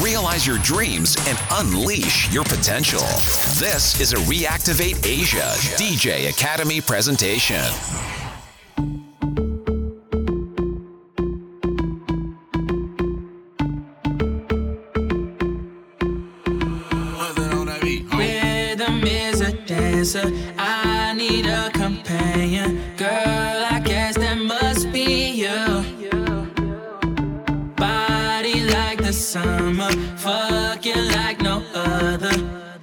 realize your dreams, and unleash your potential. This is a Reactivate Asia DJ Academy presentation. Summer. Fucking like no other.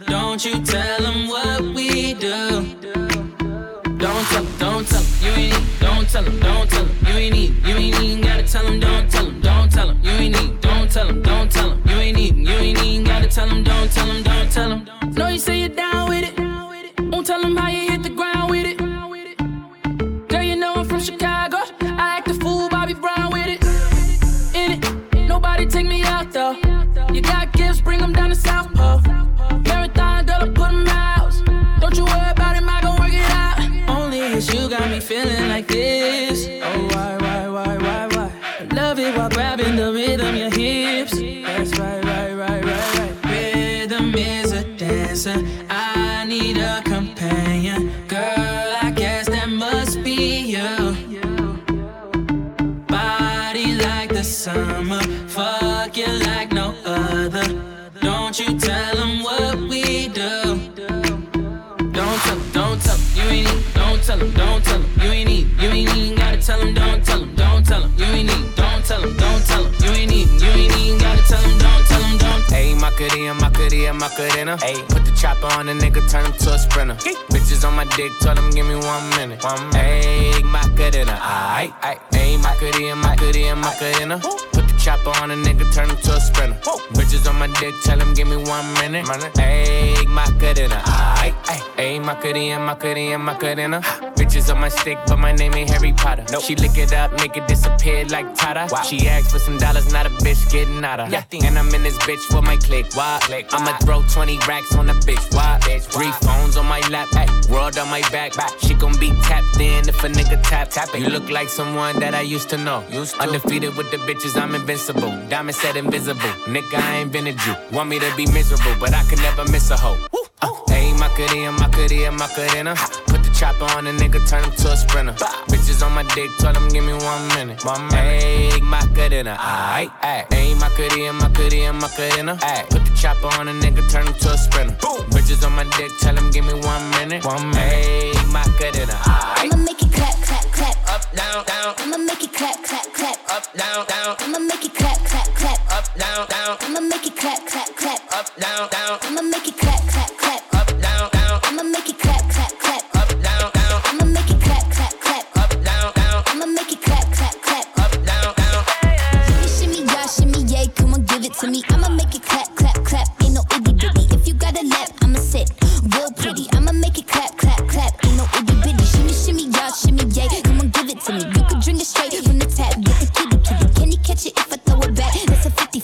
Don't you tell them what we do. Don't tell 'em, don't tell 'em, you ain't need. Don't tell them, don't tell 'em, you ain't need. You ain't even gotta tell 'em, don't tell 'em, don't tell 'em, you ain't need. Don't tell them, don't tell 'em, you ain't need. You ain't even gotta tell 'em, don't tell 'em, don't tell 'em. Know you say you're this. Oh, why, why, why, why, why? I love it while grabbing the rhythm, your hips. That's right, right, right, right, right. Rhythm is a dancer. I need a companion. Girl, I guess that must be you. Body like the summer. Fuck you like no other. Don't you tell them what we do. Don't tell 'em, don't tell 'em, you ain't. Don't tell them, don't tell 'em, you ain't need. You ain't even gotta tell 'em, don't tell 'em, don't tell 'em, you ain't need. Don't tell 'em, don't tell 'em, you ain't need. You ain't even gotta tell 'em, don't tell 'em, don't. Ayy, Macarena, Macarena, Macarena. Ayy, put the chopper on a nigga, turn him to a sprinter. Bitches on my dick, tell him give me one minute. One minute. Ayy, Macarena, aight, aight. Ayy, Macarena, Macarena, Macarena. Put the chopper on a nigga, turn him to a sprinter. Bitches on my dick, tell him give me one minute. Ayy, Macarena, aight, aight. Ayy, Macarena, Macarena, Macarena. Bitches on my stick, but my name ain't Harry Potter. She lick it up, make it disappear like Tata. She asked for some dollars, not a bitch getting out of. And I'm in this bitch with my click. Why? click I'ma throw 20 racks on a bitch. Why? bitch Three phones on my lap, ay, world on my back. She gon' be tapped in if a nigga tap. tap it. You look like someone that I used to know. Undefeated with the bitches, I'm invincible. Diamond said invisible. Nigga, I invented you. Want me to be miserable, but I could never miss a hoe. Uh, Ayy, Macarena, Macarena, Macarena. Put the chopper on a nigga, turn him to a sprinter. Bitches on my dick, tell him give me one minute. One minute. Ayy, Macarena, aight, aight. Ayy, Macarena, Macarena, Macarena. Ayy, put the chopper on a nigga, turn him to a sprinter. Bitches on my dick, tell him give me one minute. One minute. Ayy, Macarena, aight. I'ma make it clap, clap, clap. Up, down, down, I'ma make it clap, clap, clap. up, down, down, I'ma make it clap, clap, clap. up, down, down, I'ma make it clap, clap, clap. up, down, down, I'ma make it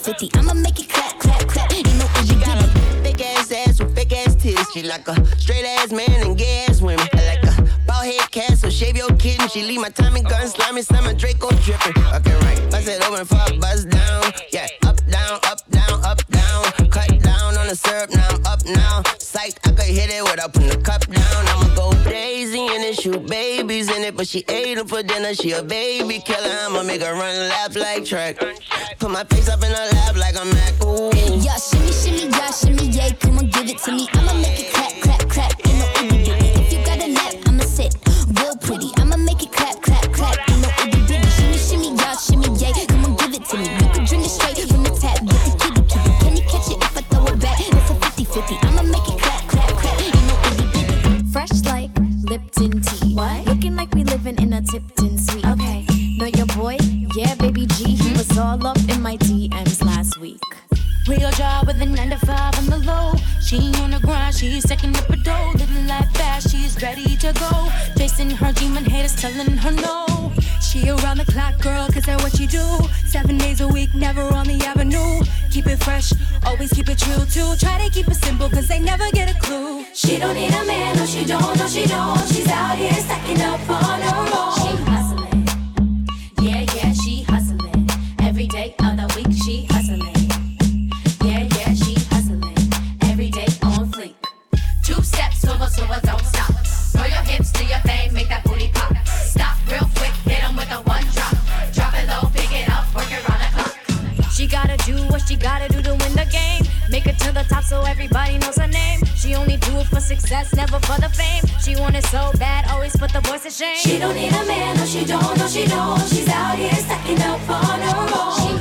50 50. I'ma make it clap, clap, clap. Ain't no got bitty. Big ass ass with big ass titties. She like a straight ass man and gay ass women. I like a bald head cat, so shave your kitten. She leave my time Tommy gun slimy, summer Draco dripping. Shoot babies in it. But she ate them for dinner, she a baby killer. I'ma make her run and laugh like track. Put my face up in her lap like a Mac. Ooh. Yeah, shimmy, shimmy, yeah, shimmy, yay, come on, give it to me. I'ma make it clap, clap, clap. No itty bitty. If you got a lap, I'ma sit real pretty. Chasing her demon haters, telling her no. She around the clock, girl, cause that's what she do. Seven days a week, never on the avenue. Keep it fresh, always keep it true too. Try to keep it simple, cause they never get a clue. She don't need a man, no, she don't, no, she don't. She's out here stacking up on her own. She hustling. Shame. She don't need a man, no she don't, no she don't. She's out here stacking up on her own. She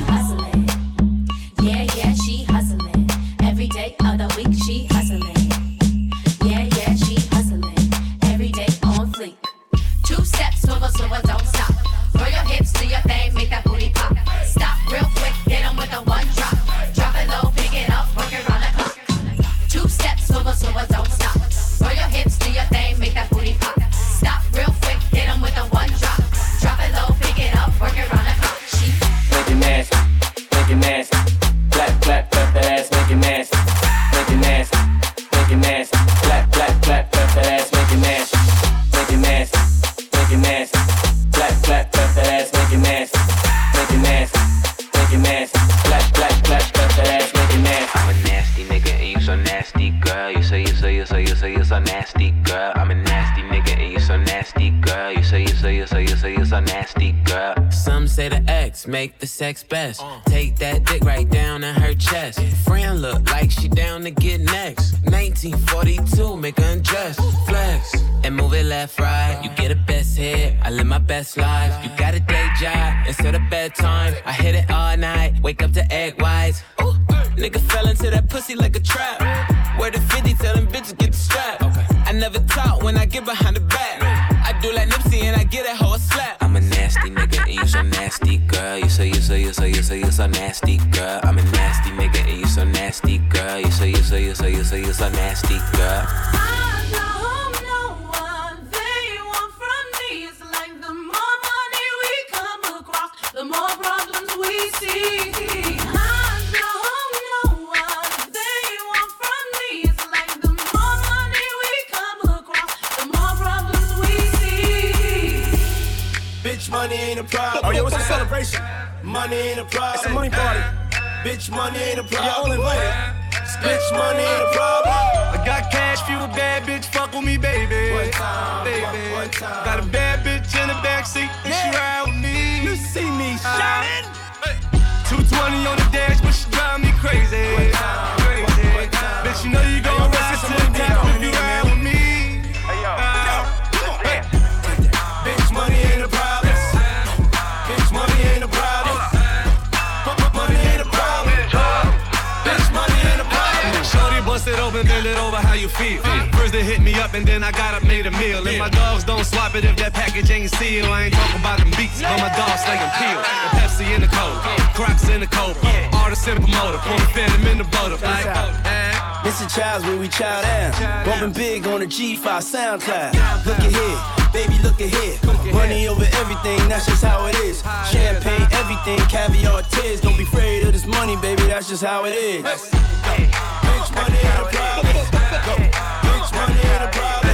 make the sex best. Take that dick right down in her chest. Friend look like she down to get next. 1942, make her undress. Flex and move it left, right. You get a best hit. I live my best life. You got a day job instead of bedtime. I hit it all night. Wake up to egg whites. Ooh, nigga fell into that pussy like a trap. Where the 50 tell them bitches get the strap. I never talk when I get behind the nasty, girl. You say you say you say you say you so nasty, girl. I'm a nasty nigga and you so nasty, girl. You say you say you say you say you so nasty, girl. I know no one they want from me. It's like the more money we come across, the more problems we see. Money ain't a problem. Oh, yo, it's a celebration. Money ain't a problem. It's a money party. Bitch, money ain't a problem. You're all invited. Bitch, money ain't a problem. I got cash, fuel, bad bitch, fuck with me, baby. One time, baby. one- one time. Got a bad bitch in the backseat, and she ride with me. You see me uh-huh. shining. You feel. First they hit me up and then I got up, made a meal. And my dogs don't swap it if that package ain't sealed. I ain't talking about them beats, but my dogs slaying peel. The Pepsi in the cold, Crocs in the. Artist in the promoter, put them in the butter. Like. This is Childs when we child out. Bumping big on the G5 SoundCloud. Look ahead, baby, look ahead. Money over everything, that's just how it is. Champagne, everything, caviar, tears. Don't be afraid of this money, baby, that's just how it is. A problem. Go. Bitch, money ain't a problem.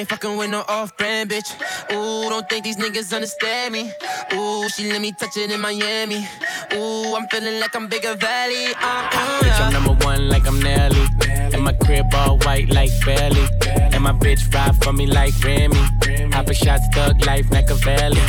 Ain't fucking with no off brand, bitch. Ooh, don't think these niggas understand me. Ooh, she let me touch it in Miami. Ooh, I'm feeling like I'm bigger valley. Uh, uh, Bitch, I'm number one like I'm Nelly. And my crib all white like Belly. And my bitch ride for me like Remy. Poppin' shots, thug life, Machiavelli.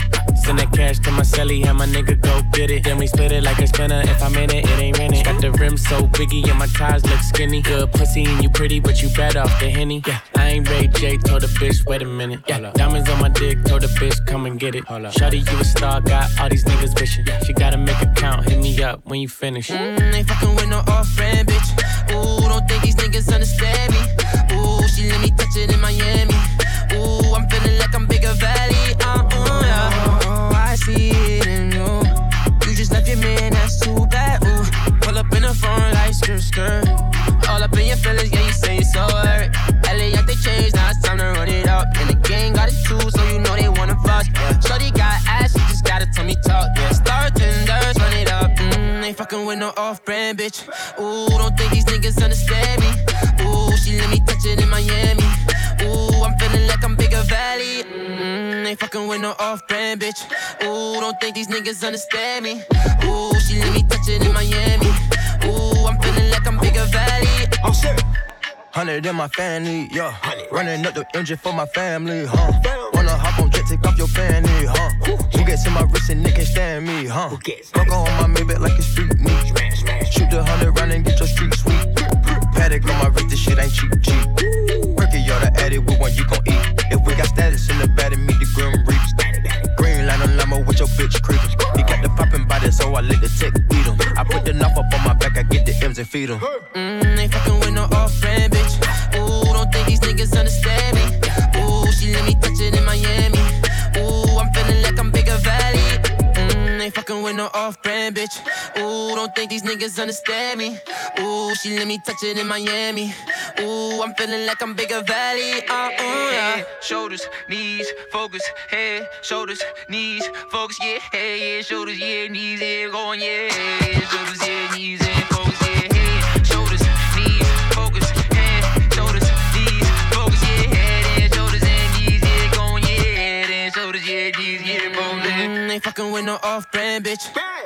Send that cash to my celly, have my nigga go get it. Then we split it like a spinner. If I'm in it, it ain't rented. Got the rim so biggie and my tires look skinny. Good pussy and you pretty, but you bad off the henny. Yeah, I ain't Ray J, told the bitch, wait a minute. Yeah, diamonds on my dick, told the bitch, come and get it. Shawty, you a star, got all these niggas wishing. She gotta make a count, hit me up when you finish. Mm, ain't fucking with no off friend, bitch. Ooh, don't think these niggas understand me. No off-brand bitch. Ooh, don't think these niggas understand me. Ooh, she let me touch it in Miami. Ooh, I'm feeling like I'm bigger valley. Mm, ain't fucking with no off-brand bitch. Ooh, don't think these niggas understand me. Ooh, she let me touch it in Miami. Ooh, I'm feeling like I'm bigger valley. I'm serious. Hundred in my family, yeah. Running up the engine for my family, huh? Wanna hop on jet, take off your fanny, huh? Who gets in my wrist and they can stand me, huh? Fuck on my Maybach like a street meat. Shoot the hundred round and get your street sweet. Patek on my wrist, this shit ain't cheap, cheap. Perky, y'all the addict with one you gon' eat. If we got status in the bed and meet the grim reaps. Green line on limo with your bitch creepin'. He got the poppin' body, so I let the tech beat him. I put the knife up on my back, I get the M's and feed him. Mm, ain't fucking with no off-brand bitch. Ooh, don't think these niggas understand me. Ooh, she let me touch it in Miami. No off-brand bitch. Ooh, don't think these niggas understand me. Ooh, she let me touch it in Miami. Ooh, I'm feeling like I'm bigger valley. Uh, ooh, yeah. Shoulders, knees, focus, head, shoulders, knees, focus, yeah, head, yeah, shoulders, yeah, knees, yeah, going, yeah, shoulders, yeah, knees, yeah, fucking with no off-brand bitch.